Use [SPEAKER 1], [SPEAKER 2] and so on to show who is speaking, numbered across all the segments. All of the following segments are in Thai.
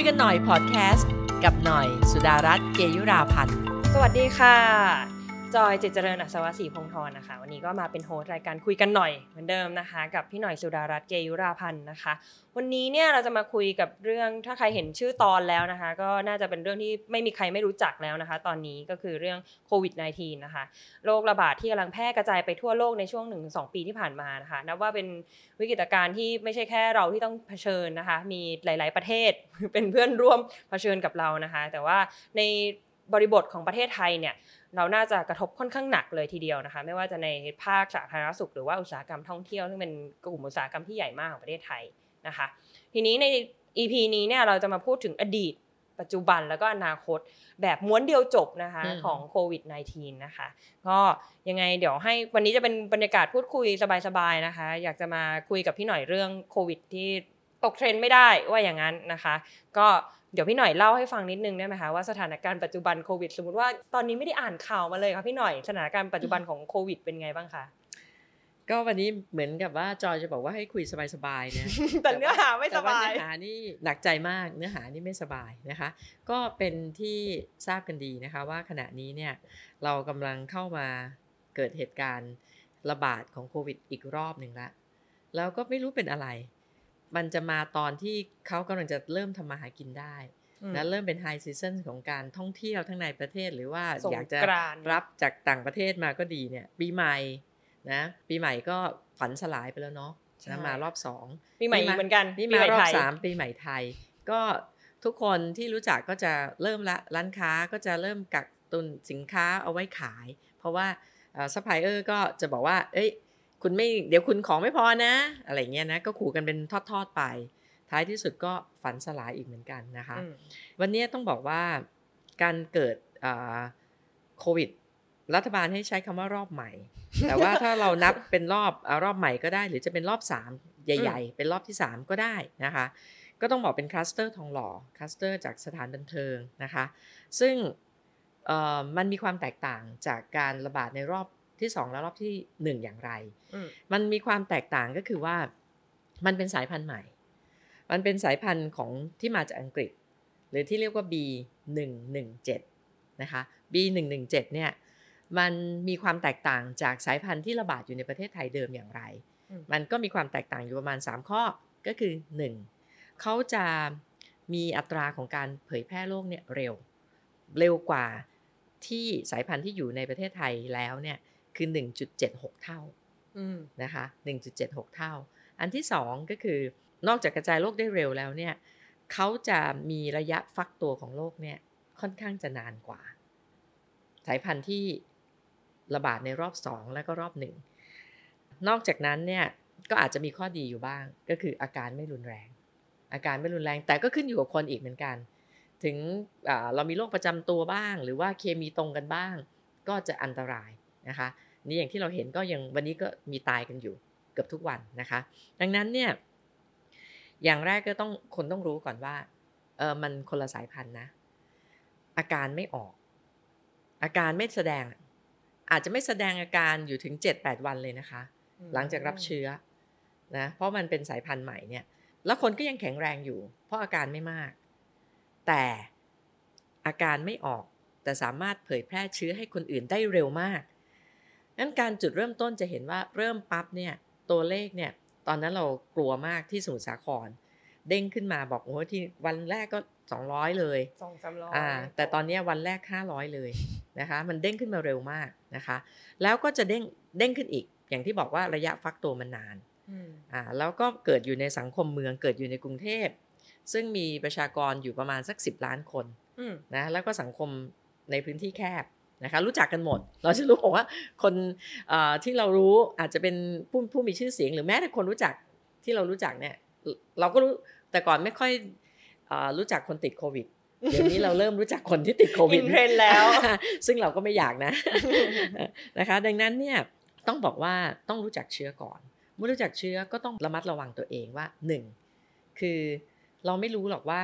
[SPEAKER 1] ยกันหน่อยพอดแคสต์กับหน่อยสุดารัตน์เกยุราพันธ์
[SPEAKER 2] สวัสดีค่ะ จอยเจเจริญอัศวศรีพงศ์ธรนะคะ วันนี้ก็มาเป็นโฮสต์รายการคุยกันหน่อยเหมือนเดิมนะคะ กับพี่หน่อยสุดารัตน์เกยุราพันธ์นะคะ วันนี้เนี่ยเราจะมาคุยกับเรื่องถ้าใครเห็นชื่อตอนแล้วนะคะ ก็น่าจะเป็นเรื่องที่ไม่มีใครไม่รู้จักแล้วนะคะ ตอนนี้ก็คือเรื่องโควิด -19 นะคะโรคระบาดที่กำลังแพร่กระจายไปทั่วโลกในช่วง 1-2 ปีที่ผ่านมานะคะนับว่าเป็นวิกฤตการณ์ที่ไม่ใช่แค่เราที่ต้องเผชิญนะคะ มีหลาย ๆประเทศเป็นเพื่อนร่วมเผชิญกับเรานะคะ แต่ว่าใน บริบทของประเทศไทยเนี่ยเราน่าจะกระทบค่อนข้างหนักเลยทีเดียวนะคะ ไม่ว่าจะในภาคสาธารณสุขหรือว่าอุตสาหกรรมท่องเที่ยวซึ่งเป็นกลุ่มอุตสาหกรรมที่ใหญ่มากของประเทศไทยนะคะ ทีนี้ใน EP นี้เนี่ยเราจะมาพูดถึงอดีต ปัจจุบันแล้วก็อนาคตแบบม้วนเดียวจบนะคะ
[SPEAKER 1] อืม
[SPEAKER 2] ของโควิด -19 นะคะ ก็ยังไงเดี๋ยวให้วันนี้จะเป็นบรรยากาศพูดคุยสบายๆนะคะ อยากจะมาคุยกับพี่หน่อยเรื่องโควิดที่ตกเทรนด์ไม่ได้ว่าอย่างนั้นนะคะ ก็ เดี๋ยวพี่หน่อยเล่าให้ฟังนิดนึงได้ไหมคะว่าสถานการณ์ปัจจุบันโควิด สมมติว่าตอนนี้ไม่ได้อ่านข่าวมาเลยค่ะพี่หน่อยสถานการณ์ปัจจุบันของโควิดเป็นไงบ้างคะ
[SPEAKER 1] ก็วันนี้เหมือนกับว่าจอยจะบอกว่าให้คุยสบายๆนะ
[SPEAKER 2] แต่เนื้อหาไม่ส
[SPEAKER 1] แต่ว่า
[SPEAKER 2] บาย
[SPEAKER 1] เนื้อหานี่หนักใจมากเนื้อหานี่ไม่สบายนะคะ ก็เป็นที่ทราบกันดีนะคะ ว่าขณะนี้เนี่ยเรากำลังเข้ามาเกิดเหตุการณ์ระบาดของโควิดอีกรอบหนึ่งละแล้วก็ไม่รู้เป็นอะไร มันจะมาตอนที่เขากำลังจะเริ่มทำมาหากินได้
[SPEAKER 2] อืม
[SPEAKER 1] นะเริ่มเป็นไฮซีซันของการท่องเที่ยวทั้งในประเทศหรือว่า
[SPEAKER 2] สง
[SPEAKER 1] อยากจะ
[SPEAKER 2] กรานต์
[SPEAKER 1] รับจากต่างประเทศมาก็ดีเนี่ย ปีใหม่นะปีใหม่ก็ฝันสลายไปแล้วเนาะนะมารอบสอง
[SPEAKER 2] ปีใหม่อีกเหมือนกัน
[SPEAKER 1] นี่มา
[SPEAKER 2] ปี
[SPEAKER 1] มา
[SPEAKER 2] ใหม่ไทยรอบ
[SPEAKER 1] สามปีใหม่ไทย ก็ทุกคนที่รู้จักก็จะเริ่มละร้านค้าก็จะเริ่มกักตุนสินค้าเอาไว้ขาย เพราะว่าซัพพลายเออร์ก็จะบอกว่า เอ้ย คุณไม่เดี๋ยวคุณของไม่พอนะ อะไรเงี้ยนะก็ขู่กันเป็นทอดๆไป ท้ายที่สุดก็ฝันสลายอีกเหมือนกันนะคะ
[SPEAKER 2] อืม
[SPEAKER 1] วันนี้ต้องบอกว่าการเกิดอ่าโควิด รัฐบาลให้ใช้คำว่ารอบใหม่ แต่ว่าถ้าเรานับเป็นรอบอารอบใหม่ก็ได้ หรือจะเป็นรอบ3ใหญ่ ๆ เป็นรอบที่3ก็ได้นะคะ ก็ต้องบอกเป็นคลัสเตอร์ทองหล่อคลัสเตอร์จากสถานบันเทิงนะคะ ซึ่งเอ่อมันมีความแตกต่างจากการระบาดในรอบ ที่ 2 และรอบที่ 1 อย่างไร
[SPEAKER 2] อืม
[SPEAKER 1] มันมีความแตกต่างก็คือว่ามันเป็นสายพันธุ์ใหม่ มันเป็นสายพันธุ์ของที่มาจากอังกฤษ หรือที่เรียกว่า B117 นะคะ B117 เนี่ยมันมีความแตกต่างจากสายพันธุ์ที่ระบาดอยู่ในประเทศไทยเดิมอย่างไร
[SPEAKER 2] อืม
[SPEAKER 1] มันก็มีความแตกต่างอยู่ประมาณ 3 ข้อก็คือ 1. เขาจะมีอัตราของการเผยแพร่โรคเนี่ยเร็ว เร็วกว่าที่สายพันธุ์ที่อยู่ในประเทศไทยแล้วเนี่ย คือ 1.76 เท่า
[SPEAKER 2] อืม
[SPEAKER 1] นะคะ 1.76 เท่า อันที่2ก็คือนอกจากกระจายโรคได้เร็วแล้วเนี่ยเขาจะมีระยะฟักตัวของโรคเนี่ยค่อนข้างจะนานกว่า สายพันธุ์ที่ระบาดในรอบ2แล้วก็รอบ1นอกจากนั้นเนี่ยก็อาจจะมีข้อดีอยู่บ้าง ก็คืออาการไม่รุนแรง อาการไม่รุนแรงแต่ก็ขึ้นอยู่กับคนอีกเหมือนกัน ถึงอ่าเรามีโรคประจำตัวบ้าง หรือว่าเคมีตรงกันบ้าง ก็จะอันตรายนะคะ นี่อย่างที่เราเห็นก็ยังวันนี้ก็มีตายกันอยู่เกือบทุกวันนะคะ ดังนั้นเนี่ยอย่างแรกก็ต้องคนต้องรู้ก่อนว่าเออมันคนละสายพันธุ์นะ อาการไม่ออก อาการไม่แสดง อาจจะไม่แสดงอาการอยู่ถึง 7-8 วันเลยนะคะ หลังจากรับเชื้อนะเพราะมันเป็นสายพันธุ์ใหม่เนี่ย แล้วคนก็ยังแข็งแรงอยู่ เพราะอาการไม่มาก แต่อาการไม่ออกแต่สามารถเผยแพร่เชื้อให้คนอื่นได้เร็วมาก งั้นการจุดเริ่มต้นจะเห็นว่าเริ่มปั๊บเนี่ยตัวเลขเนี่ยตอนนั้นเรากลัวมากที่สมุทรสาคร เด้งขึ้นมาบอกโอ้โหที่วันแรกก็ 200 เลย
[SPEAKER 2] สองสามร้อย
[SPEAKER 1] อ่าแต่ตอนเนี้ยวันแรก 500 เลยนะคะ มันเด้งขึ้นมาเร็วมากนะคะ แล้วก็จะเด้งเด้งขึ้นอีก อย่างที่บอกว่าระยะฟักตัวมันนาน
[SPEAKER 2] อืม
[SPEAKER 1] อ่าแล้วก็เกิดอยู่ในสังคมเมืองเกิดอยู่ในกรุงเทพ ซึ่งมีประชากรอยู่ประมาณสัก 10 ล้านคน
[SPEAKER 2] อืม
[SPEAKER 1] นะแล้วก็สังคมในพื้นที่แคบ นะคะรู้จักกันหมด เราจะรู้บอกว่าคนเอ่อที่เรารู้อาจจะเป็นผู้ผู้มีชื่อเสียง หรือแม้แต่คนรู้จักที่เรารู้จักเนี่ยเราก็รู้แต่ก่อนไม่ค่อยเออรู้จักคนติดโควิดเดี๋ยวนี้เราเริ่มรู้จักคนที่ติดโควิ
[SPEAKER 2] อิ
[SPEAKER 1] ด
[SPEAKER 2] นเทรนด์แล้ว
[SPEAKER 1] ซึ่งเราก็ไม่อยากนะนะคะ ดังนั้นเนี่ยต้องบอกว่าต้องรู้จักเชื้อก่อน เมื่อรู้จักเชื้อก็ต้องระมัดระวังตัวเองว่าหนึ่งคือเราไม่รู้หรอกว่า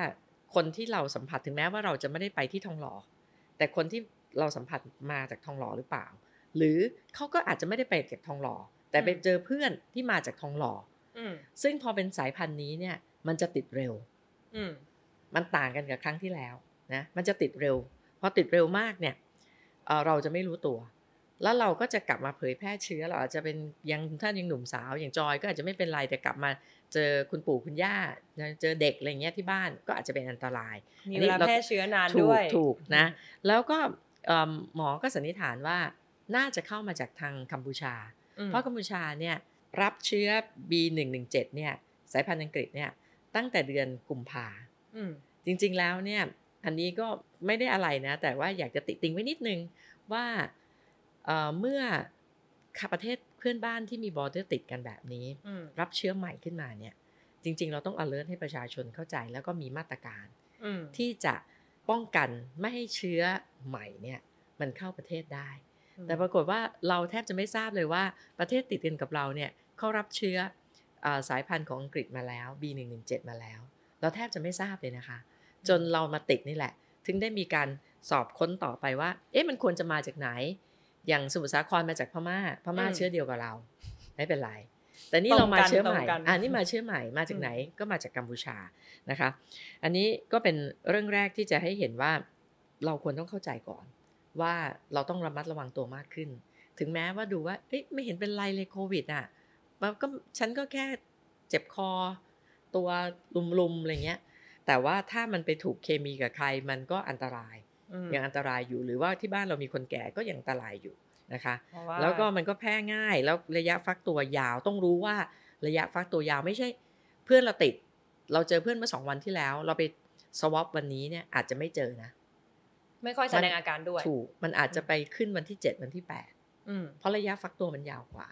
[SPEAKER 1] คนที่เราสัมผัสถึงแม้ว่าเราจะไม่ได้ไปที่ทองหล่อแต่คนที่ เราสัมผัสมาจากทองหล่อหรือเปล่า หรือเขาก็อาจจะไม่ได้ไปจากทองหล่อ แต่ไป
[SPEAKER 2] อืม
[SPEAKER 1] เจอเพื่อนที่มาจากทองหล่อ
[SPEAKER 2] อืม
[SPEAKER 1] ซึ่งพอเป็นสายพันธุ์นี้เนี่ยมันจะติดเร็ว
[SPEAKER 2] อืม
[SPEAKER 1] มันต่างกันกับครั้งที่แล้วนะมันจะติดเร็วพอติดเร็วมากเนี่ยเอ่อเราจะไม่รู้ตัว แล้วเราก็จะกลับมาเผยแพร่เชื้อเราอาจจะเป็นยังถ้ายังหนุ่มสาว อย่างจอยก็อาจจะไม่เป็นไรแต่กลับมาเจอคุณปู่คุณย่าเจอเด็กอะไรเงี้ยที่บ้านก็อาจจะเป็นอันตราย
[SPEAKER 2] มี
[SPEAKER 1] อัน
[SPEAKER 2] เว
[SPEAKER 1] นี้
[SPEAKER 2] ลา
[SPEAKER 1] เรา
[SPEAKER 2] แพร่เชื้อนาน
[SPEAKER 1] ถู
[SPEAKER 2] ด้
[SPEAKER 1] ก
[SPEAKER 2] วย
[SPEAKER 1] ถูกนะ แล้วก็เอิ่ม หมอก็สันนิษฐานว่าน่าจะเข้ามาจากทางกัมพูชา
[SPEAKER 2] อืม
[SPEAKER 1] เพราะกัมพูชาเนี่ยรับเชื้อ B117 เนี่ยสายพันธุ์อังกฤษเนี่ยตั้งแต่เดือนกุมภา
[SPEAKER 2] อืม
[SPEAKER 1] จริงๆแล้วเนี่ยอันนี้ก็ไม่ได้อะไรนะ แต่ว่าอยากจะติติงไว้นิดนึงว่าเอ่อเมื่อประเทศเพื่อนบ้านที่มีบอร์เดอร์ติดกันแบบนี้
[SPEAKER 2] อืม
[SPEAKER 1] รับเชื้อใหม่ขึ้นมาเนี่ย จริง ๆ เราต้อง alert ให้ประชาชนเข้าใจแล้วก็มีมาตรการ
[SPEAKER 2] อืม
[SPEAKER 1] ที่จะ ป้องกันไม่ให้เชื้อใหม่เนี่ยมันเข้าประเทศได้ แต่ปรากฏว่าเราแทบจะไม่ทราบเลยว่าประเทศติดกันกับเราเนี่ยเขารับเชื้ออาสายพันธุ์ของอังกฤษมาแล้ว B117 มาแล้ว เราแทบจะไม่ทราบเลยนะคะ จนเรามาติดนี่แหละ ถึงได้มีการสอบค้นต่อไปว่า เอ๊ะมันควรจะมาจากไหน อย่างสมุทรสาครมาจากพม่า พม่า
[SPEAKER 2] อืม
[SPEAKER 1] เชื้อเดียวกับเรา ไม่เป็นไร แต่นี่
[SPEAKER 2] ตร
[SPEAKER 1] เรา
[SPEAKER 2] ง
[SPEAKER 1] มา
[SPEAKER 2] กัน
[SPEAKER 1] เชื้อใหม่
[SPEAKER 2] ตรงกัน
[SPEAKER 1] อ่านี่มาเชื้อใหม่มาจาก
[SPEAKER 2] อืม
[SPEAKER 1] ไหนก็มาจากกัมพูชานะคะ อันนี้ก็เป็นเรื่องแรกที่จะให้เห็นว่าเราควรต้องเข้าใจก่อน ว่าเราต้องระมัดระวังตัวมากขึ้น ถึงแม้ว่าดูว่าเอ๊ะไม่เห็นเป็นไรเลยโควิดอะมันก็ฉันก็แค่เจ็บคอ ตัวลุมๆอะไรเงี้ย แต่ว่าถ้ามันไปถูกเคมีกับใครมันก็อันตราย
[SPEAKER 2] อืม
[SPEAKER 1] ยังอันตรายอยู่หรือว่าที่บ้านเรามีคนแก่ก็ยังอันตรายอยู่ นะคะ
[SPEAKER 2] เพราะา
[SPEAKER 1] แล้วก็มันก็แพร่ง่ายแล้วระยะฟักตัวยาวต้องรู้ว่าระยะฟักตัวยาวไม่ใช่ เพื่อนเราติด เราเจอเพื่อนเมื่อสองวันที่แล้ว เราไปสวอปวันนี้เนี่ยอาจจะไม่เจอนะ
[SPEAKER 2] ไม่ค่อยแสดงอาการด้วย
[SPEAKER 1] ถูกมันอาจจะไปขึ้นวันที่เจ็ดวันที่แปด
[SPEAKER 2] อืม
[SPEAKER 1] เพราะระยะฟักตัวมันยาวกว่า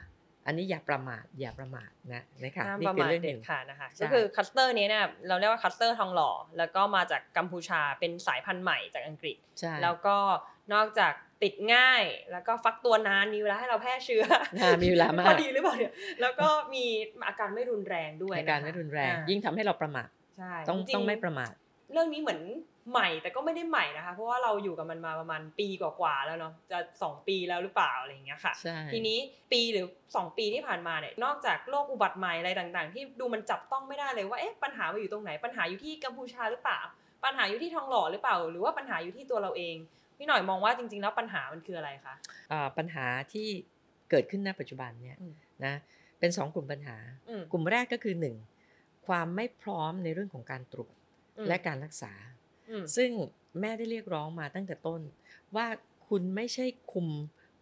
[SPEAKER 1] อันนี้อย่าประมาทอย่าประมาทนะนะคะ
[SPEAKER 2] ห้าม
[SPEAKER 1] นี่
[SPEAKER 2] ประ
[SPEAKER 1] คือ
[SPEAKER 2] มาท
[SPEAKER 1] เรื่องห
[SPEAKER 2] เด็
[SPEAKER 1] นึ่
[SPEAKER 2] ด
[SPEAKER 1] ง
[SPEAKER 2] ขาดนะคะ
[SPEAKER 1] ใช่
[SPEAKER 2] ก็คือคัสเตอร์นี้เนี่ยเราเรียกว่าคัสเตอร์ทองหล่อ แล้วก็มาจากกัมพูชาเป็นสายพันธุ์ใหม่จากอังกฤษ
[SPEAKER 1] ใช่
[SPEAKER 2] แล้วก็นอกจากติดง่าย แล้วก็ฟักตัวนานมีเวลาให้เราแพร่เชื้อ
[SPEAKER 1] อ่ามีเวลามาก
[SPEAKER 2] พอดีหรือเปล่าเนี่ยแล้วก็มีอาการไม่รุนแรงด้วย
[SPEAKER 1] อาการะ
[SPEAKER 2] คะ
[SPEAKER 1] ไม่รุนแรง
[SPEAKER 2] อ่า
[SPEAKER 1] ยิ่งทำให้เราประมาท
[SPEAKER 2] ใช่
[SPEAKER 1] ต้อง
[SPEAKER 2] จริๆ
[SPEAKER 1] ต้องไม่ประมาท
[SPEAKER 2] เรื่องนี้เหมือน ใหม่แต่ก็ไม่ได้ใหม่นะคะ เพราะว่าเราอยู่กับมันมาประมาณปีกว่าๆแล้วเนาะจะสองปีแล้วหรือเปล่าอะไรอย่างเงี้ยค่ะ
[SPEAKER 1] ใช่
[SPEAKER 2] ทีนี้ปีหรือ 2 ปีที่ผ่านมาเนี่ยนอกจากโรคอุบัติใหม่อะไรต่างๆ ที่ดูมันจับต้องไม่ได้เลยว่าเอ๊ะปัญหามันอยู่ตรงไหนปัญหาอยู่ที่กัมพูชาหรือเปล่า ปัญหาอยู่ที่ทองหล่อหรือเปล่า หรือว่าปัญหาอยู่ที่ตัวเราเอง พี่หน่อยมองว่าจริง ๆ แล้วปัญหามันคืออะไรคะ
[SPEAKER 1] อ่าปัญหาที่เกิดขึ้นณปัจจุบันเนี่ย
[SPEAKER 2] อืม
[SPEAKER 1] นะเป็นสองกลุ่มปัญหา
[SPEAKER 2] อืม
[SPEAKER 1] กลุ่มแรกก็คือหนึ่งความไม่พร้อมในเรื่องของการตรวจ
[SPEAKER 2] อืม
[SPEAKER 1] และการรักษา
[SPEAKER 2] อืม
[SPEAKER 1] ซึ่งแม่ได้เรียกร้องมาตั้งแต่ต้น ว่าคุณไม่ใช่คุม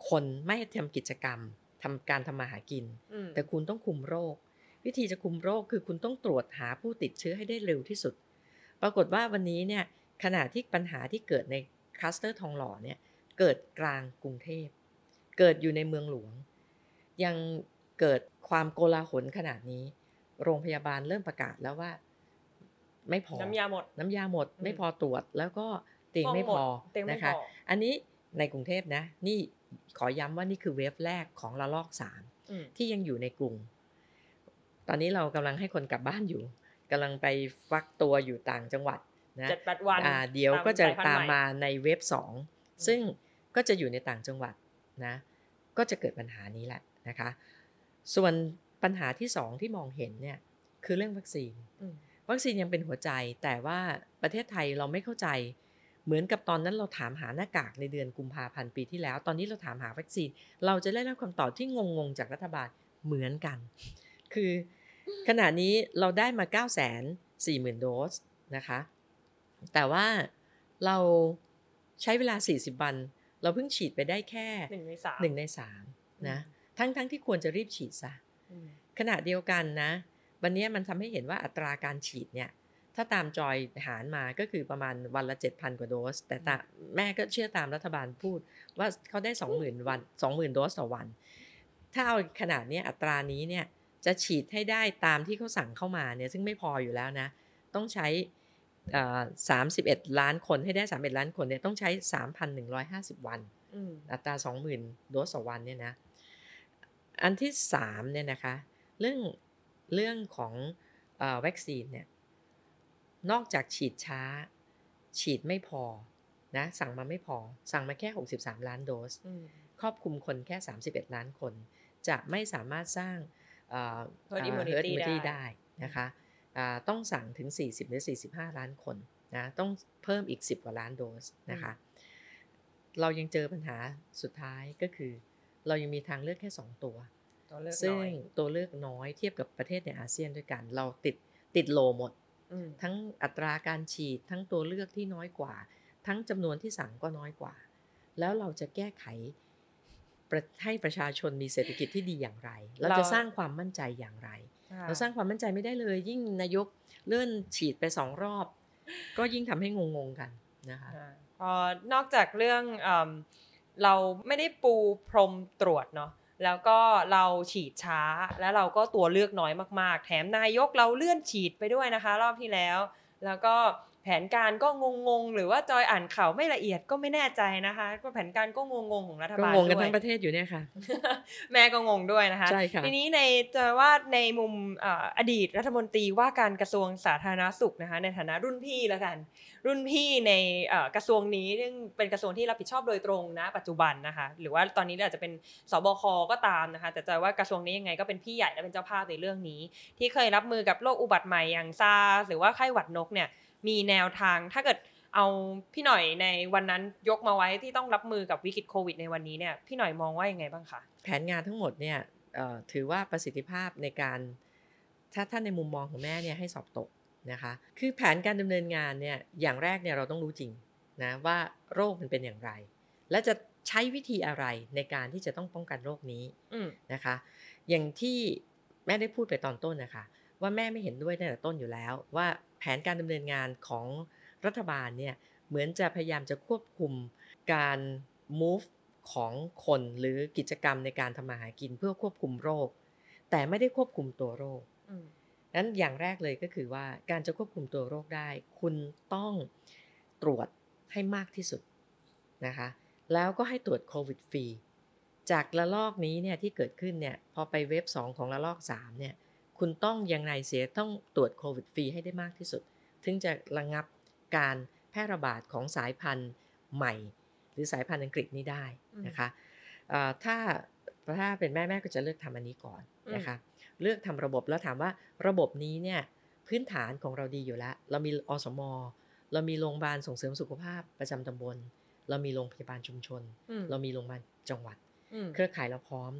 [SPEAKER 1] คนไม่ให้ทำกิจกรรมทำการทำมาหากิน
[SPEAKER 2] อืม
[SPEAKER 1] แต่คุณต้องคุมโรค วิธีจะคุมโรคคือคุณต้องตรวจหาผู้ติดเชื้อให้ได้เร็วที่สุด ปรากฏว่าวันนี้เนี่ยขณะที่ปัญหาที่เกิดในคลัสเตอร์ทองหล่อเนี่ยเกิดกลางกรุงเทพ เกิดอยู่ในเมืองหลวง ยังเกิดความโกลาหลขนาดนี้ โรงพยาบาลเริ่มประกาศแล้วว่า ไม่พอ
[SPEAKER 2] น้ำยาหมด
[SPEAKER 1] น้ำยาหมด
[SPEAKER 2] อืม
[SPEAKER 1] ไม่พอตรวจ แล้วก็เตียงไม่พอ
[SPEAKER 2] เตียงไม่
[SPEAKER 1] นะคะ
[SPEAKER 2] พอ
[SPEAKER 1] อันนี้ในกรุงเทพนะ นี่ขอย้ำว่านี่คือเวฟแรกของระลอกสาม
[SPEAKER 2] อืม
[SPEAKER 1] ที่ยังอยู่ในกรุง ตอนนี้เรากำลังให้คนกลับบ้านอยู่กำลังไปฟักตัวอยู่ต่างจังหวัดนะ
[SPEAKER 2] เจ็ดแปดวัน
[SPEAKER 1] อ่าเดี๋ยวก็จะ
[SPEAKER 2] สยพันธุ์
[SPEAKER 1] ตาม
[SPEAKER 2] ให
[SPEAKER 1] มาในเว็บสองซึ่งก็จะอยู่ในต่างจังหวัดนะ ก็จะเกิดปัญหานี้แหละนะคะ ส่วนปัญหาที่สองที่มองเห็นเนี่ยคือเรื่องวัคซีน
[SPEAKER 2] อืม
[SPEAKER 1] วัคซีนยังเป็นหัวใจ แต่ว่าประเทศไทยเราไม่เข้าใจ เหมือนกับตอนนั้นเราถามหาหน้ากากในเดือนกุมภาพันธ์ปีที่แล้ว ตอนนี้เราถามหาวัคซีน เราจะได้รับคำตอบที่งงๆจากรัฐบาลเหมือนกัน คือขณะนี้เราได้มา9 4 0 0 0 0 โดสนะคะ แต่ว่าเราใช้เวลา 40 วัน เราเพิ่งฉีดไปได้แค่
[SPEAKER 2] หนึ่งในสาม
[SPEAKER 1] หนึ่งในสามนะ ทั้งทั้งที่ควรจะรีบฉีดซะ
[SPEAKER 2] อืม
[SPEAKER 1] ขณะเดียวกันนะ วันนี้มันทำให้เห็นว่าอัตราการฉีดเนี่ยถ้าตามจอยหารมาก็คือประมาณวันละ 7,000 กว่าโดส แต่ตาแม่ก็เชื่อตามรัฐบาลพูดว่าเขาได้ 20,000 วัน 20,000 โดสต่อวัน ถ้าเอาขนาดเนี้ยอัตรานี้เนี่ยจะฉีดให้ได้ตามที่เขาสั่งเข้ามาเนี่ยซึ่งไม่พออยู่แล้วนะ ต้องใช้เอ่อ31 ล้านคนให้ได้ 31 ล้านคนเนี่ยต้องใช้ 3,150 วัน
[SPEAKER 2] อืม
[SPEAKER 1] อัตรา 20,000 โดสต่อวันเนี่ยนะ อันที่สามเนี่ยนะคะ เรื่อง เรื่องของเออวัคซีนเนี่ยนอกจากฉีดช้า ฉีดไม่พอนะสั่งมาไม่พอ สั่งมาแค่ 63 ล้านโดส
[SPEAKER 2] อืม
[SPEAKER 1] ครอบคลุมคนแค่ 31 ล้านคน จะไม่สามารถสร้างเอ่อ
[SPEAKER 2] Herd
[SPEAKER 1] เอ่อ
[SPEAKER 2] immunity
[SPEAKER 1] herd immunity
[SPEAKER 2] ได้
[SPEAKER 1] ได้นะคะอ่าต้องสั่งถึง 40 หรือ 45 ล้านคนนะต้องเพิ่มอีก 10 กว่าล้านโดสนะคะเรายังเจอปัญหาสุดท้ายก็คือ เรายังมีทางเลือกแค่ 2 ตัว
[SPEAKER 2] ตัวเลือก
[SPEAKER 1] ซึ่ง
[SPEAKER 2] น้อย
[SPEAKER 1] ตัวเลือกน้อยเทียบกับประเทศในอาเซียนด้วยกัน เราติดติดโลหมด
[SPEAKER 2] อืม
[SPEAKER 1] ทั้งอัตราการฉีดทั้งตัวเลือกที่น้อยกว่า ทั้งจำนวนที่สั่งก็น้อยกว่า แล้วเราจะแก้ไขประให้ประชาชนมีเศรษฐกิจที่ดีอย่างไร เราจะสร้างความมั่นใจอย่างไร
[SPEAKER 2] ค่ะ
[SPEAKER 1] เราสร้างความมั่นใจไม่ได้เลย ยิ่งนายกเลื่อนฉีดไปสองรอบ ก็ยิ่งทำให้งงๆกันนะคะ
[SPEAKER 2] อ่าพอนอกจากเรื่องเอมเราไม่ได้ปูพรมตรวจเนาะ แล้วก็เราฉีดช้าแล้วเราก็ตัวเลือกน้อยมาก ๆ แถมนายกเราเลื่อนฉีดไปด้วยนะคะ รอบที่แล้ว แล้วก็ แผนการก็งงๆ หรือว่าจอยอ่านข่าวไม่ละเอียดก็ไม่แน่ใจนะคะ ก็แผนการก็งงๆของรัฐ
[SPEAKER 1] ก็
[SPEAKER 2] บาล
[SPEAKER 1] งงกัน
[SPEAKER 2] ด้วย
[SPEAKER 1] ทั้งประเทศอยู่เนี่ยค่ะ
[SPEAKER 2] แม่ก็งงด้วยนะคะ
[SPEAKER 1] ใช่ค่ะ
[SPEAKER 2] ทีนี้ในจะว่าในมุมเอ่ออดีตรัฐมนตรีว่าการกระทรวงสาธารณสุขนะคะ ในฐานะรุ่นพี่แล้วกัน รุ่นพี่ในเอ่อกระทรวงนี้ซึ่งเป็นกระทรวงที่รับผิดชอบโดยตรงนะ ปัจจุบันนะคะ หรือว่าตอนนี้อาจจะเป็นสบคก็ตามนะคะ แต่จะว่ากระทรวงนี้ยังไงก็เป็นพี่ใหญ่และเป็นเจ้าภาพในเรื่องนี้ ที่เคยรับมือกับโรคอุบัติใหม่อย่างซาร์หรือว่าไข้หวัดนกเนี่ย มีแนวทาง ถ้าเกิดเอาพี่หน่อยในวันนั้นยกมาไว้ที่ต้องรับมือกับวิกฤตโควิดในวันนี้เนี่ยพี่หน่อยมองว่ายังไงบ้างคะ
[SPEAKER 1] แผนงานทั้งหมดเนี่ยเอ่อถือว่าประสิทธิภาพในการ ถ้าท่านในมุมมองของแม่เนี่ยให้สอบตกนะคะคือแผนการดำเนินงานเนี่ยอย่างแรกเนี่ยเราต้องรู้จริงนะว่าโรคมันเป็นอย่างไร และจะใช้วิธีอะไรในการที่จะต้องป้องกันโรคนี้
[SPEAKER 2] อืม
[SPEAKER 1] นะคะ อย่างที่แม่ได้พูดไปตอนต้นนะคะ ว่าแม่ไม่เห็นด้วยตั้งแต่ต้นอยู่แล้ว ว่าแผนการดำเนินงานของรัฐบาลเนี่ยเหมือนจะพยายามจะควบคุมการ move ของคนหรือกิจกรรมในการทำมาหากินเพื่อควบคุมโรค แต่ไม่ได้ควบคุมตัวโรค
[SPEAKER 2] อืม
[SPEAKER 1] นั้นอย่างแรกเลยก็คือว่าการจะควบคุมตัวโรคได้ คุณต้องตรวจให้มากที่สุดนะคะแล้วก็ให้ตรวจโควิดฟรีจากระลอกนี้เนี่ยที่เกิดขึ้นเนี่ยพอไปเว็บ 2 ของระลอก 3 เนี่ย คุณต้องยังไงเสียต้องตรวจโควิดฟรีให้ได้มากที่สุด ถึงจะระงับการแพร่ระบาดของสายพันธุ์ใหม่ หรือสายพันธุ์อังกฤษนี้ได้นะคะเอ่อถ้าถ้าเป็นแม่แม่ก็จะเลือกทำอันนี้ก่อนนะคะเลือกทำระบบแล้วถามว่าระบบนี้เนี่ยพื้นฐานของเราดีอยู่แล้ว เรามีอสมเรามีโรงพยาบาลส่งเสริมสุขภาพประจำตำบล เรามีโรงพยาบาลชุมชน
[SPEAKER 2] อืม
[SPEAKER 1] เรามีโรงพยาบาลจังหวัด
[SPEAKER 2] อืม
[SPEAKER 1] เครือข่ายเราพร้อม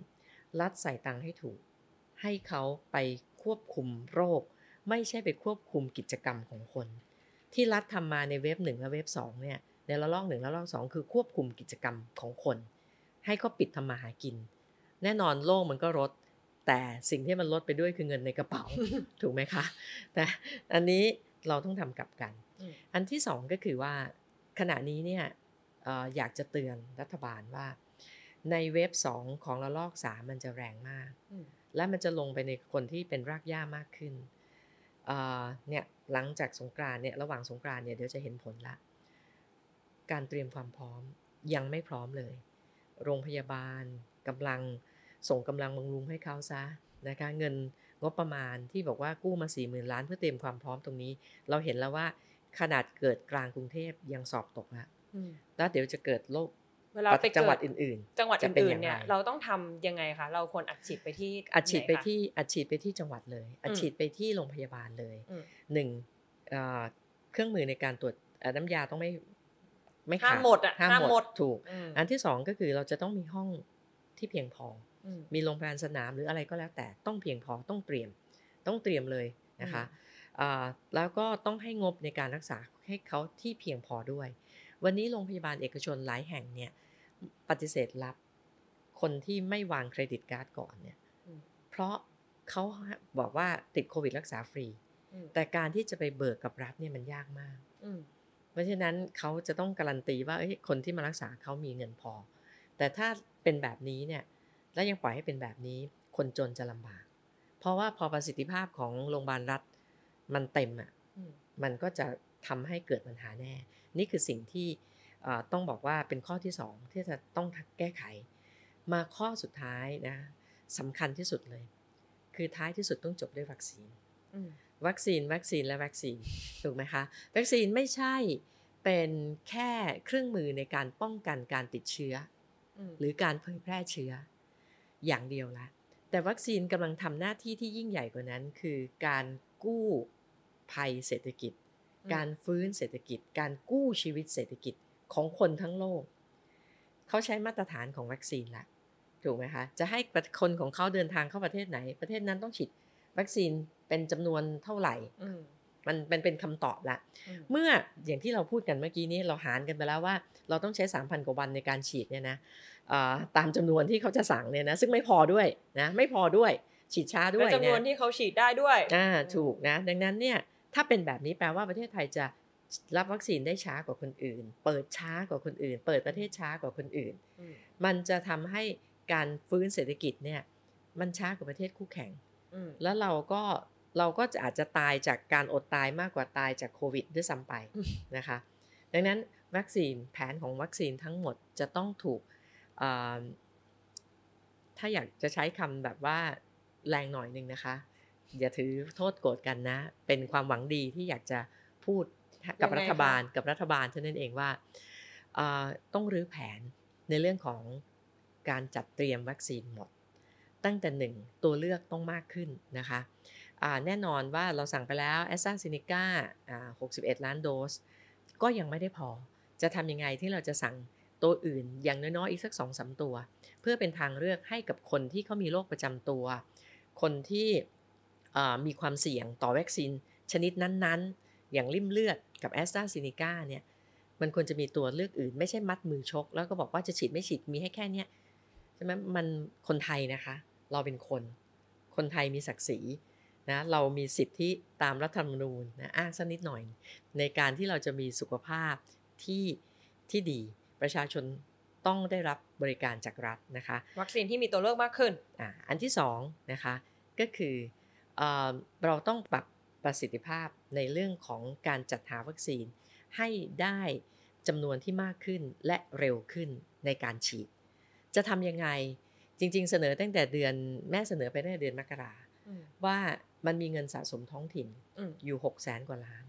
[SPEAKER 1] รัฐใส่ตังค์ให้ถูก ให้เขาไป ควบคุมโรค ไม่ใช่ไปควบคุมกิจกรรมของคน ที่รัฐทำมาในเว็บหนึ่งและเว็บสองเนี่ยในระลอกหนึ่งและระลอกสองคือควบคุมกิจกรรมของคน ให้เขาปิดทำมาหากิน แน่นอนโลกมันก็ลดแต่สิ่งที่มันลดไปด้วยคือเงินในกระเป๋าถูกไหมคะ แต่อันนี้เราต้องทำกลับกัน
[SPEAKER 2] อืม
[SPEAKER 1] อันที่สองก็คือว่าขณะนี้เนี่ยเอ่ออยากจะเตือนรัฐบาลว่า ในเว็บสองของระลอกสามมันจะแรงมาก
[SPEAKER 2] อืม
[SPEAKER 1] และมันจะลงไปในคนที่เป็นรากหญ้ามากขึ้นเอ่อเนี่ยหลังจากสงกรานต์เนี่ยระหว่างสงกรานต์เนี่ยเดี๋ยวจะเห็นผลละ การเตรียมความพร้อมยังไม่พร้อมเลย โรงพยาบาลกำลังส่งกำลังบำรุงให้เขาซะนะคะเงินงบประมาณที่บอกว่ากู้มา4ี่หมื่นล้านเพื่อเตรียมความพร้อมตรงนี้ เราเห็นแล้วว่าขนาดเกิดกลางกรุงเทพยังสอบตกละ
[SPEAKER 2] อืม
[SPEAKER 1] แล้วเดี๋ยวจะเกิดโรค
[SPEAKER 2] เวลาไป
[SPEAKER 1] จังหวัด
[SPEAKER 2] เกิ
[SPEAKER 1] อื่น
[SPEAKER 2] จังหวัด
[SPEAKER 1] จะเป็น
[SPEAKER 2] อื่
[SPEAKER 1] อนย่าง
[SPEAKER 2] ๆเนี่ย
[SPEAKER 1] ไร
[SPEAKER 2] เราต้องทำยังไงคะเราควรอัดฉีดไปที่
[SPEAKER 1] ๆอัดฉีดไป
[SPEAKER 2] หนคะ
[SPEAKER 1] ที่อัดฉีดไปที่จังหวัดเลย อัด
[SPEAKER 2] อืม
[SPEAKER 1] ฉีดไปที่โรงพยาบาลเลย
[SPEAKER 2] อืม
[SPEAKER 1] หนึ่งเอ่อเครื่องมือในการตรวจเอ่อน้ำยาต้องไม่ไม่
[SPEAKER 2] ห้าม
[SPEAKER 1] ขาด
[SPEAKER 2] หมดอะ
[SPEAKER 1] ห้าม
[SPEAKER 2] ห้าม
[SPEAKER 1] ห
[SPEAKER 2] ห
[SPEAKER 1] ม
[SPEAKER 2] ม
[SPEAKER 1] ด
[SPEAKER 2] ด
[SPEAKER 1] ถูก
[SPEAKER 2] อืม
[SPEAKER 1] อันที่สองก็คือเราจะต้องมีห้องที่เพียงพอ
[SPEAKER 2] อืม
[SPEAKER 1] มีโรงพยาบาลสนามหรืออะไรก็แล้วแต่ต้องเพียงพอต้องเตรียมต้องเตรียมเลยนะคะอ่าแล้วก็ต้องให้งบในการรักษาให้เขาที่เพียงพอด้วย วันนี้โรงพยาบาลเอกชนหลายแห่งเนี่ย ปฏิเสธรับ คนที่ไม่วางเครดิตการ์ดก่อนเนี่ย
[SPEAKER 2] อืม
[SPEAKER 1] เพราะเขาบอกว่าติดโควิดรักษาฟรี
[SPEAKER 2] อืม
[SPEAKER 1] แต่การที่จะไปเบิกกับรัฐเนี่ยมันยากมาก
[SPEAKER 2] อืม
[SPEAKER 1] เพราะฉะนั้นเขาจะต้องการันตีว่าเอ้ยคนที่มารักษาเขามีเงินพอ แต่ถ้าเป็นแบบนี้เนี่ยแล้วยังปล่อยให้เป็นแบบนี้ คนจนจะลำบาก เพราะว่าพอประสิทธิภาพของโรงพยาบาลรัฐมันเต็มอะ
[SPEAKER 2] อืม
[SPEAKER 1] มันก็จะทำให้เกิดปัญหาแน่ นี่คือสิ่งที่เอ่อ ต้องบอกว่าเป็นข้อที่สองที่จะต้องแก้ไข มาข้อสุดท้ายนะสำคัญที่สุดเลย คือท้ายที่สุดต้องจบด้วยวัคซีน
[SPEAKER 2] อืม
[SPEAKER 1] วัคซีนวัคซีนและวัคซีนถูกไหมคะวัคซีนไม่ใช่เป็นแค่เครื่องมือในการป้องกันการติดเชื้อ
[SPEAKER 2] อืม
[SPEAKER 1] หรือการเผยแพร่เชื้อ อย่างเดียวละ แต่วัคซีนกำลังทำหน้าที่ที่ยิ่งใหญ่กว่านั้น คือการกู้ภัยเศรษฐกิจ การฟื้นเศรษฐกิจ การกู้ชีวิตเศรษฐกิจของ คนทั้งโลก เขาใช้มาตรฐานของวัคซีนละถูกไหมคะ จะให้คนของเขาเดินทางเข้าประเทศไหน ประเทศนั้นต้องฉีดวัคซีนเป็นจำนวนเท่าไหร่มันเป็นเป็นคำตอบละ เมื่ออย่างที่เราพูดกันเมื่อกี้นี้เราหารกันไปแล้วว่า เราต้องใช้ 3,000 กว่าวันในการฉีดเนี่ยนะตามจำนวนที่เขาจะสั่งเนี่ยนะซึ่งไม่พอด้วยนะไม่พอด้วยฉีดช้าด้วย
[SPEAKER 2] จำนวนที่เขาฉีดได้ด้วย
[SPEAKER 1] อ่าถูกนะ ดังนั้นเนี่ยถ้าเป็นแบบนี้แปลว่าประเทศไทยจะ รับวัคซีนได้ช้ากว่าคนอื่น เปิดช้ากว่าคนอื่น เปิดประเทศช้ากว่าคนอื่น มันจะทำให้การฟื้นเศรษฐกิจเนี่ย มันช้ากว่าประเทศคู่แข่งแล้วเราก็เราก็จะอาจจะตายจากการอดตายมากกว่าตายจากโควิดด้วยซ้ำไปนะคะ ดังนั้นวัคซีนแผนของวัคซีนทั้งหมดจะต้องถูก ถ้าอยากจะใช้คำแบบว่าแรงหน่อยหนึ่งนะคะ อย่าถือโทษโกรธกันนะ เป็นความหวังดีที่อยากจะพูด กับรัฐบาลกับรัฐบาลเท่านั้นเองว่าต้องรื้อแผนในเรื่องของการจัดเตรียมวัคซีนหมด ตั้งแต่หนึ่งตัวเลือกต้องมากขึ้นนะคะแน่นอนว่าเราสั่งไปแล้วแอสตราเซเนกา61 ล้านโดส ก็ยังไม่ได้พอ จะทำยังไงที่เราจะสั่งตัวอื่นอย่างน้อยๆอีกสักสองสาตัว เพื่อเป็นทางเลือกให้กับคนที่เขามีโรคประจำตัว คนที่มีความเสี่ยงต่อวัคซีนชนิดนั้นๆ อย่างริ่มเลือดกับแอสตราเซเนกาเนี่ยมันควรจะมีตัวเลือกอื่น ไม่ใช่มัดมือชก แล้วก็บอกว่าจะฉีดไม่ฉีดมีให้แค่เนี้ยใช่ไหมมันคนไทยนะคะ เราเป็นคน คนไทยมีศักดิ์ศรีนะเรามีสิทธิตามรัฐธรรมนูญนะอ้างสักนิดหน่อย ในการที่เราจะมีสุขภาพที่ที่ดีประชาชนต้องได้รับบริการจากรัฐนะคะ
[SPEAKER 2] วัคซีนที่มีตัวเลือกมากขึ้น
[SPEAKER 1] อ่าอันที่2นะคะก็คือเอเราต้องปรับ ประสิทธิภาพในเรื่องของการจัดหาวัคซีน ให้ได้จำนวนที่มากขึ้นและเร็วขึ้นในการฉีด จะทำยังไงจริง ๆ เสนอตั้งแต่เดือนแม่เสนอไปตั้งแต่เดือนมกราว่ามันมีเงินสะสมท้องถิ่นอยู่หกแสนกว่าล้าน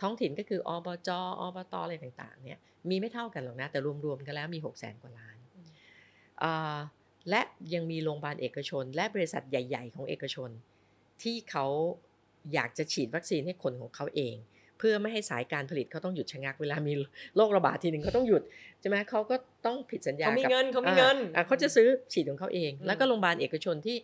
[SPEAKER 1] ท้องถิ่นก็คืออบจอบตอะไรต่างๆเนี่ยมีไม่เท่ากันหรอกนะแต่รวมๆกันแล้วมีหกแสนกว่าล้านและยังมีโรงพยาบาลเอกชน และบริษัทใหญ่ ๆ ของเอกชน ที่เขา อยากจะฉีดวัคซีนให้คนของเขาเอง เพื่อไม่ให้สายการผลิตเขาต้องหยุดชะงักเวลามีโรคระบาดทีหนึ่งเขาต้องหยุดใช่ไหมเขาก็ต้องผิดสัญญา
[SPEAKER 2] เขามีเงินเขามีเงิน
[SPEAKER 1] เขาจะซื้อฉีดของเขาเอง แล้วก็โรงพยาบาลเอกชนที่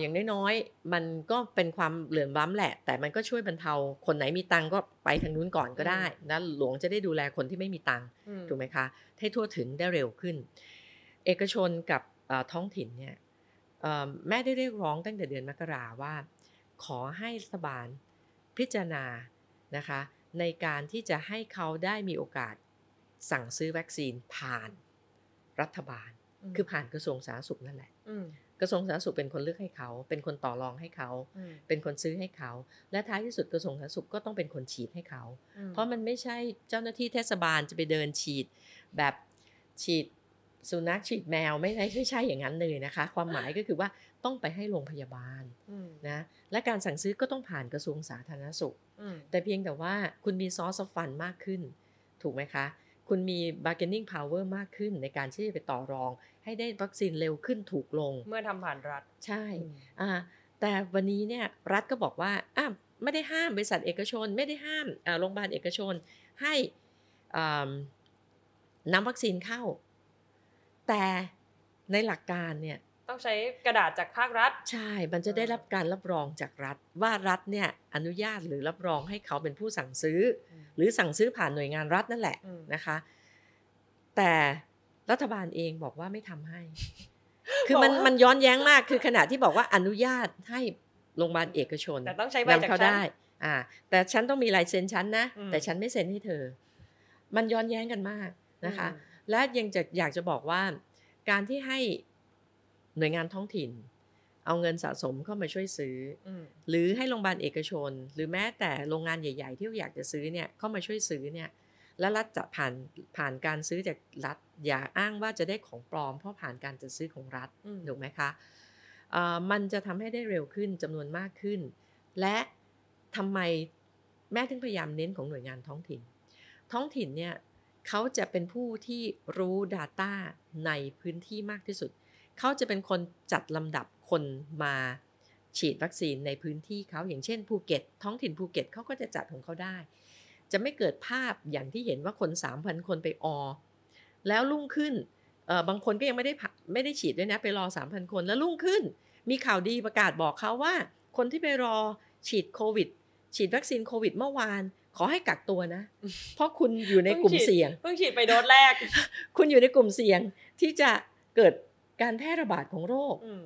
[SPEAKER 1] อย่างน้อยๆ มันก็เป็นความเหลื่อมล้ำแหละ แต่มันก็ช่วยบรรเทา คนไหนมีตังก็ไปทางนู้นก่อนก็ได้นะหลวงจะได้ดูแลคนที่ไม่มีตังถูกไหมคะ ให้ทั่วถึงได้เร็วขึ้น เอกชนกับท้องถิ่นเนี่ยแม่ได้เรียกร้องตั้งแต่เดือนมกราว่า ขอให้รัฐบาลพิจารณานะคะในการที่จะให้เขาได้มีโอกาสสั่งซื้อวัคซีนผ่านรัฐบาล คือผ่านกระทรวงสาธารณสุขนั่นแหละกระทรวงสาธารณสุขเป็นคนเลือกให้เขา เป็นคนต่อรองให้เขา เป็นคนซื้อให้เขา และท้ายที่สุดกระทรวงสาธารณสุขก็ต้องเป็นคนฉีดให้เขา เพราะมันไม่ใช่เจ้าหน้าที่เทศบาลจะไปเดินฉีดแบบฉีด สุนัขฉีดแมวไม่ใช่ไม่ใช่อย่างนั้นเลยนะคะ ความหมายก็คือว่าต้องไปให้โรงพยาบาลนะและการสั่งซื้อก็ต้องผ่านกระทรวงสาธารณสุข แต่เพียงแต่ว่าคุณมีซอสฟันมากขึ้น ถูกไหมคะ คุณมี bargaining power มากขึ้นในการที่จะไปต่อรอง ให้ได้วัคซีนเร็วขึ้นถูกลง
[SPEAKER 2] เมื่อทำผ่านรัฐ
[SPEAKER 1] ใช่อ่าแต่วันนี้เนี่ยรัฐก็บอกว่าอ่าไม่ได้ห้ามบริษัทเอกชน ไม่ได้ห้ามโรงพยาบาลเอกชนให้นำวัคซีนเข้า แต่ในหลักการเนี่ย
[SPEAKER 2] ต้องใช้กระดาษจากภาครัฐ
[SPEAKER 1] ใช่ มันจะได้รับการรับรองจากรัฐ ว่ารัฐเนี่ยอนุญาตหรือรับรองให้เขาเป็นผู้สั่งซื้อ หรือสั่งซื้อผ่านหน่วยงานรัฐนั่นแหละนะคะ แต่รัฐบาลเองบอกว่าไม่ทำให้ คือมันมันย้อนแย้งมากคือขณะที่บอกว่าอนุญาตให้โรงพยาบาลเอกชน
[SPEAKER 2] แต่ต้องใช้ใบจากเขาได้
[SPEAKER 1] อ่า แต่ฉันต้องมีลายเซ็นฉันนะ แต่ฉันไม่เซ็นให้เธอ มันย้อนแย้งกันมากนะคะ และยังจะอยากจะบอกว่า การที่ให้หน่วยงานท้องถิ่น เอาเงินสะสมเข้ามาช่วยซื้อ หรือให้โรงพยาบาลเอกชน หรือแม้แต่โรงงานใหญ่ ๆ ที่อยากจะซื้อเนี่ยเข้ามาช่วยซื้อเนี่ยและรัฐจะผ่านผ่านการซื้อจากรัฐอย่าอ้างว่าจะได้ของปลอม เพราะผ่านการจัดซื้อของรัฐถูกไหมคะมันจะทำให้ได้เร็วขึ้นจำนวนมากขึ้น และทำไมแม่ถึงพยายามเน้นของหน่วยงานท้องถิ่น ท้องถิ่นเนี่ย เขาจะเป็นผู้ที่รู้ Data ในพื้นที่มากที่สุด เขาจะเป็นคนจัดลำดับคนมาฉีดวัคซีนในพื้นที่เขาอย่างเช่นภูเก็ต ท้องถิ่นภูเก็ตเขาก็จะจัดของเขาได้ จะไม่เกิดภาพอย่างที่เห็นว่าคน3,000คนไปออ แล้วรุ่งขึ้นบางคนก็ยังไม่ได้ไม่ได้ฉีดด้วยนะไปรอ 3,000 คน แล้วรุ่งขึ้น มีข่าวดีประกาศบอกเขาว่า คนที่ไปรอฉีดโควิด ฉีดวัคซีนโควิดเมื่อวาน ขอให้กักตัวนะ เพราะคุณอยู่ในกลุ่มเสี่ยง
[SPEAKER 2] เพิ่งฉีดไปโดสแรก
[SPEAKER 1] คุณอยู่ในกลุ่มเสี่ยงที่จะเกิดการแพร่ระบาดของโรค
[SPEAKER 2] อืม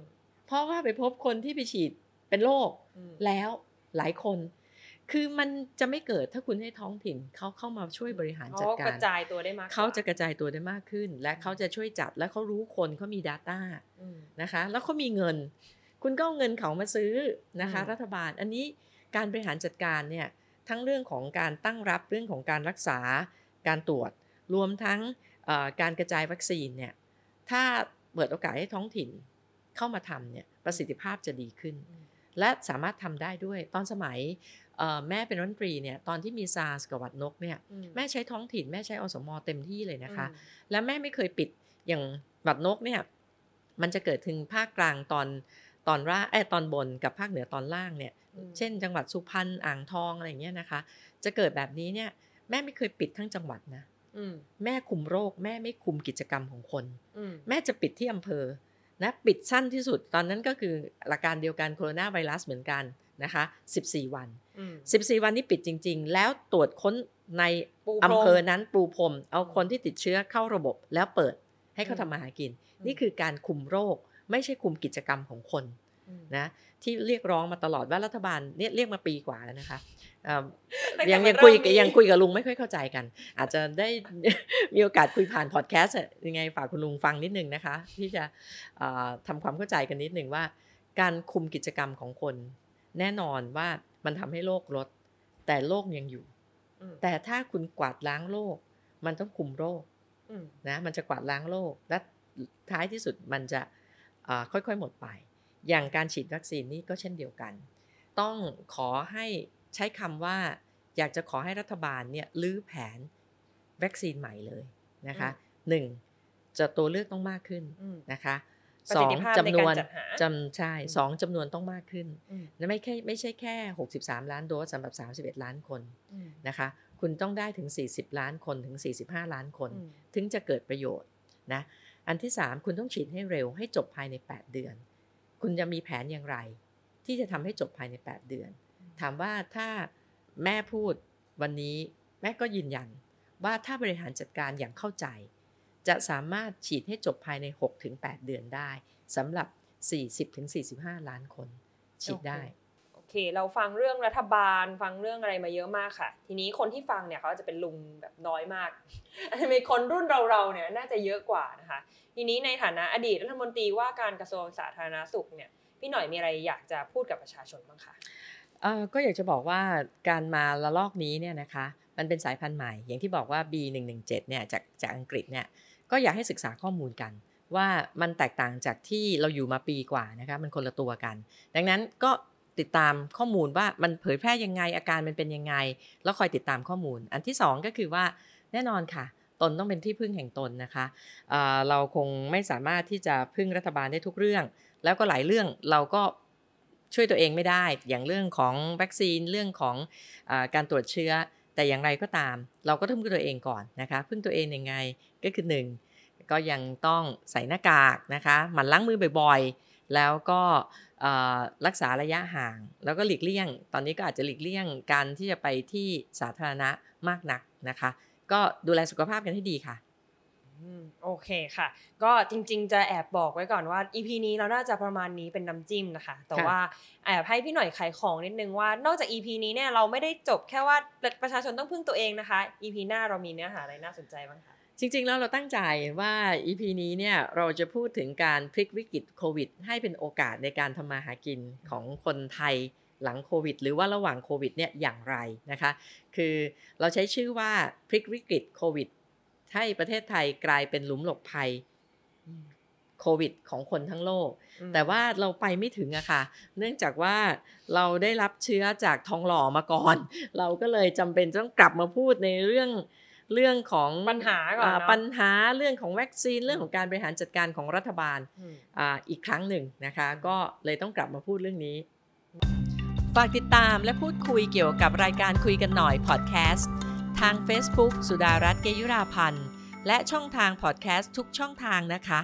[SPEAKER 1] เพราะว่าไปพบคนที่ไปฉีดเป็นโรค
[SPEAKER 2] อืม
[SPEAKER 1] แล้วหลายคน คือมันจะไม่เกิดถ้าคุณให้ท้องถิ่นเขาเข้ามาช่วยบริหารจัด
[SPEAKER 2] เขา
[SPEAKER 1] กากร
[SPEAKER 2] ระจายตัวได้มากกว่
[SPEAKER 1] เขาจะกระจายตัวได้มากขึ้น และเขาจะช่วยจัดและเขารู้คนเขามี Data
[SPEAKER 2] อืม
[SPEAKER 1] นะคะ แล้วเขามีเงิน คุณก็เอาเงินเขามาซื้อนะคะ
[SPEAKER 2] อืม
[SPEAKER 1] รัฐบาล อันนี้การบริหารจัดการเนี่ย ทั้งเรื่องของการตั้งรับเรื่องของการรักษาการตรวจ รวมทั้งเอ่อการกระจายวัคซีนเนี่ยถ้าเปิดโอกาสให้ท้องถิ่นเข้ามาทำเนี่ยประสิทธิภาพจะดีขึ้น
[SPEAKER 2] อืม
[SPEAKER 1] และสามารถทำได้ด้วยตอนสมัยเอ่อแม่เป็นรัฐมนตรีเนี่ยตอนที่มีซาร์สกับหวัดนกเนี่ย
[SPEAKER 2] อื
[SPEAKER 1] แม่ใช้ท้องถิ่นแม่ใช้อสมเต็มที่เลยนะคะ
[SPEAKER 2] อืม
[SPEAKER 1] และแม่ไม่เคยปิดอย่างหวัดนกเนี่ยมันจะเกิดถึงภาคกลางตอน ตอนร่างเอ้ยตอนบนกับภาคเหนือตอนล่างเนี่ย
[SPEAKER 2] อืม
[SPEAKER 1] เช่น จังหวัดสุพรรณอ่างทองอะไรอย่างเงี้ยนะคะ จะเกิดแบบนี้เนี่ย แม่ไม่เคยปิดทั้งจังหวัดนะ
[SPEAKER 2] อืม
[SPEAKER 1] แม่คุมโรค แม่ไม่คุมกิจกรรมของคน
[SPEAKER 2] อืม
[SPEAKER 1] แม่จะปิดที่อำเภอนะปิดสั้นที่สุดตอนนั้นก็คือหลักการเดียวกันโคโรนาไวรัสเหมือนกันนะคะ 14 วัน
[SPEAKER 2] อืม
[SPEAKER 1] 14 วันนี้ปิดจริง ๆ แล้วตรวจค้นใน
[SPEAKER 2] ปูพรม
[SPEAKER 1] อำเภอนั้นปูพรมเอาคนที่ติดเชื้อเข้าระบบแล้วเปิดให้เขา
[SPEAKER 2] อืม
[SPEAKER 1] ทำมาหากิน
[SPEAKER 2] อืม
[SPEAKER 1] นี่คือการคุมโรค ไม่ใช่คุมกิจกรรมของคน
[SPEAKER 2] อืม
[SPEAKER 1] นะที่เรียกร้องมาตลอดว่ารัฐบาลเนี่ยเรียกมาปีกว่าแล้วนะคะเอ่อ
[SPEAKER 2] ตั้แต่
[SPEAKER 1] ยัง
[SPEAKER 2] มั
[SPEAKER 1] ยั
[SPEAKER 2] น
[SPEAKER 1] งคุย
[SPEAKER 2] เริ่มมี
[SPEAKER 1] ยังคุยกับลุงไม่ค่อยเข้าใจกัน อาจจะได้มีโอกาสคุยผ่านพอดแคสต์อะยังไงฝากคุณลุงฟังนิดนึงนะคะ ที่จะเอ่อทำความเข้าใจกันนิดนึงว่า การคุมกิจกรรมของคน แน่นอนว่ามันทำให้โรคลด แต่โรคยังอยู่
[SPEAKER 2] อืม
[SPEAKER 1] แต่ถ้าคุณกวาดล้างโรคมันต้องคุมโรค
[SPEAKER 2] อืม
[SPEAKER 1] นะมันจะกวาดล้างโรคและท้ายที่สุดมันจะเอ่อ ค่อยๆหมดไป อย่างการฉีดวัคซีนนี่ก็เช่นเดียวกัน ต้องขอให้ใช้คำว่าอยากจะขอให้รัฐบาลเนี่ยลื้อแผนวัคซีนใหม่เลยนะคะหนึ่งจะตัวเลือกต้องมากขึ้น
[SPEAKER 2] อืม
[SPEAKER 1] นะคะ
[SPEAKER 2] ประ
[SPEAKER 1] ส
[SPEAKER 2] สิ
[SPEAKER 1] อ
[SPEAKER 2] ท
[SPEAKER 1] ง
[SPEAKER 2] ธิภาพ
[SPEAKER 1] จำนวน
[SPEAKER 2] ในการจัดหา
[SPEAKER 1] จำใช่
[SPEAKER 2] อืม
[SPEAKER 1] สองจำนวนต้องมากขึ้น
[SPEAKER 2] อืม
[SPEAKER 1] ไม่แค่ไม่ใช่แค่ 63 ล้านโดสสำหรับ 31 ล้านคน
[SPEAKER 2] อืม
[SPEAKER 1] นะคะ คุณต้องได้ถึง 40 ล้านคนถึง 45 ล้านคน
[SPEAKER 2] อืม
[SPEAKER 1] ถึงจะเกิดประโยชน์นะ อันที่ 3 คุณต้องฉีดให้เร็วให้จบภายใน 8 เดือน คุณจะมีแผนอย่างไร ที่จะทำให้จบภายใน 8 เดือน ถามว่าถ้าแม่พูดวันนี้แม่ก็ยืนยันว่าถ้าบริหารจัดการอย่างเข้าใจ จะสามารถฉีดให้จบภายใน 6-8 เดือนได้สำหรับ 40-45 ล้านคน ฉีดได้
[SPEAKER 2] เค เราฟังเรื่องรัฐบาล ฟังเรื่องอะไรมาเยอะมากค่ะ ทีนี้คนที่ฟังเนี่ยเขาจะเป็นลุงแบบน้อยมากอาจจะมีคนรุ่นเราๆเนี่ยน่าจะเยอะกว่านะคะ ทีนี้ในฐานะอดีตรัฐมนตรีว่าการกระทรวงสาธารณสุขเนี่ยพี่หน่อยมีอะไรอยากจะพูดกับประชาชนบ้างคะ
[SPEAKER 1] ก็อยากจะบอกว่าการมาละลอกนี้เนี่ยนะคะมันเป็นสายพันธุ์ใหม่ อย่างที่บอกว่า B117 เนี่ยจากจากอังกฤษเนี่ยก็อยากให้ศึกษาข้อมูลกัน ว่ามันแตกต่างจากที่เราอยู่มาปีกว่านะคะมันคนละตัวกัน ดังนั้นก็ ติดตามข้อมูลว่ามันเผยแพร่ยังไงอาการมันเป็นยังไง แล้วคอยติดตามข้อมูล อันที่สองก็คือว่าแน่นอนค่ะตนต้องเป็นที่พึ่งแห่งตนนะคะเเราคงไม่สามารถที่จะพึ่งรัฐบาลได้ทุกเรื่อง แล้วก็หลายเรื่องเราก็ช่วยตัวเองไม่ได้ อย่างเรื่องของวัคซีนเรื่องของอการตรวจเชื้อ แต่อย่างไรก็ตาม เราก็ต้องพึ่งตัวเองก่อนนะคะพึ่งตัวเองยังไงก็คือหนึ่งก็ยังต้องใส่หน้ากากนะคะหมั่นล้างมือบ่อยๆ แล้วก็ รักษาระยะห่าง แล้วก็หลีกเลี่ยง ตอนนี้ก็อาจจะหลีกเลี่ยงการที่จะไปที่สาธารณะมากนักนะคะ ก็ดูแลสุขภาพกันให้ดีค่ะ
[SPEAKER 2] อืมโอเคค่ะ ก็จริงๆ จะแอบบอกไว้ก่อนว่า EP นี้เราน่าจะประมาณนี้เป็นน้ำจิ้มนะคะ แต่
[SPEAKER 1] ค่ะ
[SPEAKER 2] ว่าแอบให้พี่หน่อยขายของนิดนึงว่า นอกจาก EP นี้เนี่ยเราไม่ได้จบแค่ว่าประชาชนต้องพึ่งตัวเองนะคะ EP หน้าเรามีเนื้อหาอะไรน่าสนใจบ้างคะ
[SPEAKER 1] จริงๆ แล้วเราตั้งใจว่า EP นี้เนี่ยเราจะพูดถึงการพลิกวิกฤตโควิด ให้เป็นโอกาสในการทำมาหากินของคนไทยหลังโควิด หรือว่าระหว่างโควิดเนี่ยอย่างไรนะคะ คือเราใช้ชื่อว่าพลิกวิกฤตโควิด ให้ประเทศไทยกลายเป็นหลุมหลบภัยโควิดของคนทั้งโลก
[SPEAKER 2] อืม
[SPEAKER 1] แต่ว่าเราไปไม่ถึงอะค่ะ เนื่องจากว่าเราได้รับเชื้อจากทองหล่อมาก่อน เราก็เลยจำเป็นต้องกลับมาพูดในเรื่อง เรื่องของ
[SPEAKER 2] ปัญหาก่อน
[SPEAKER 1] อ่า
[SPEAKER 2] เนาะ
[SPEAKER 1] ปัญหาเรื่องของวัคซีนเรื่องของการบริหารจัดการของรัฐบาล
[SPEAKER 2] อืม
[SPEAKER 1] อ่าอีกครั้งหนึ่งนะคะ ก็เลยต้องกลับมาพูดเรื่องนี้ ฝากติดตามและพูดคุยเกี่ยวกับรายการคุยกันหน่อยพอดแคสต์ทาง Facebook สุดารัตน์เกยุราพันธ์และช่องทางพอดแคสต์ทุกช่องทางนะคะ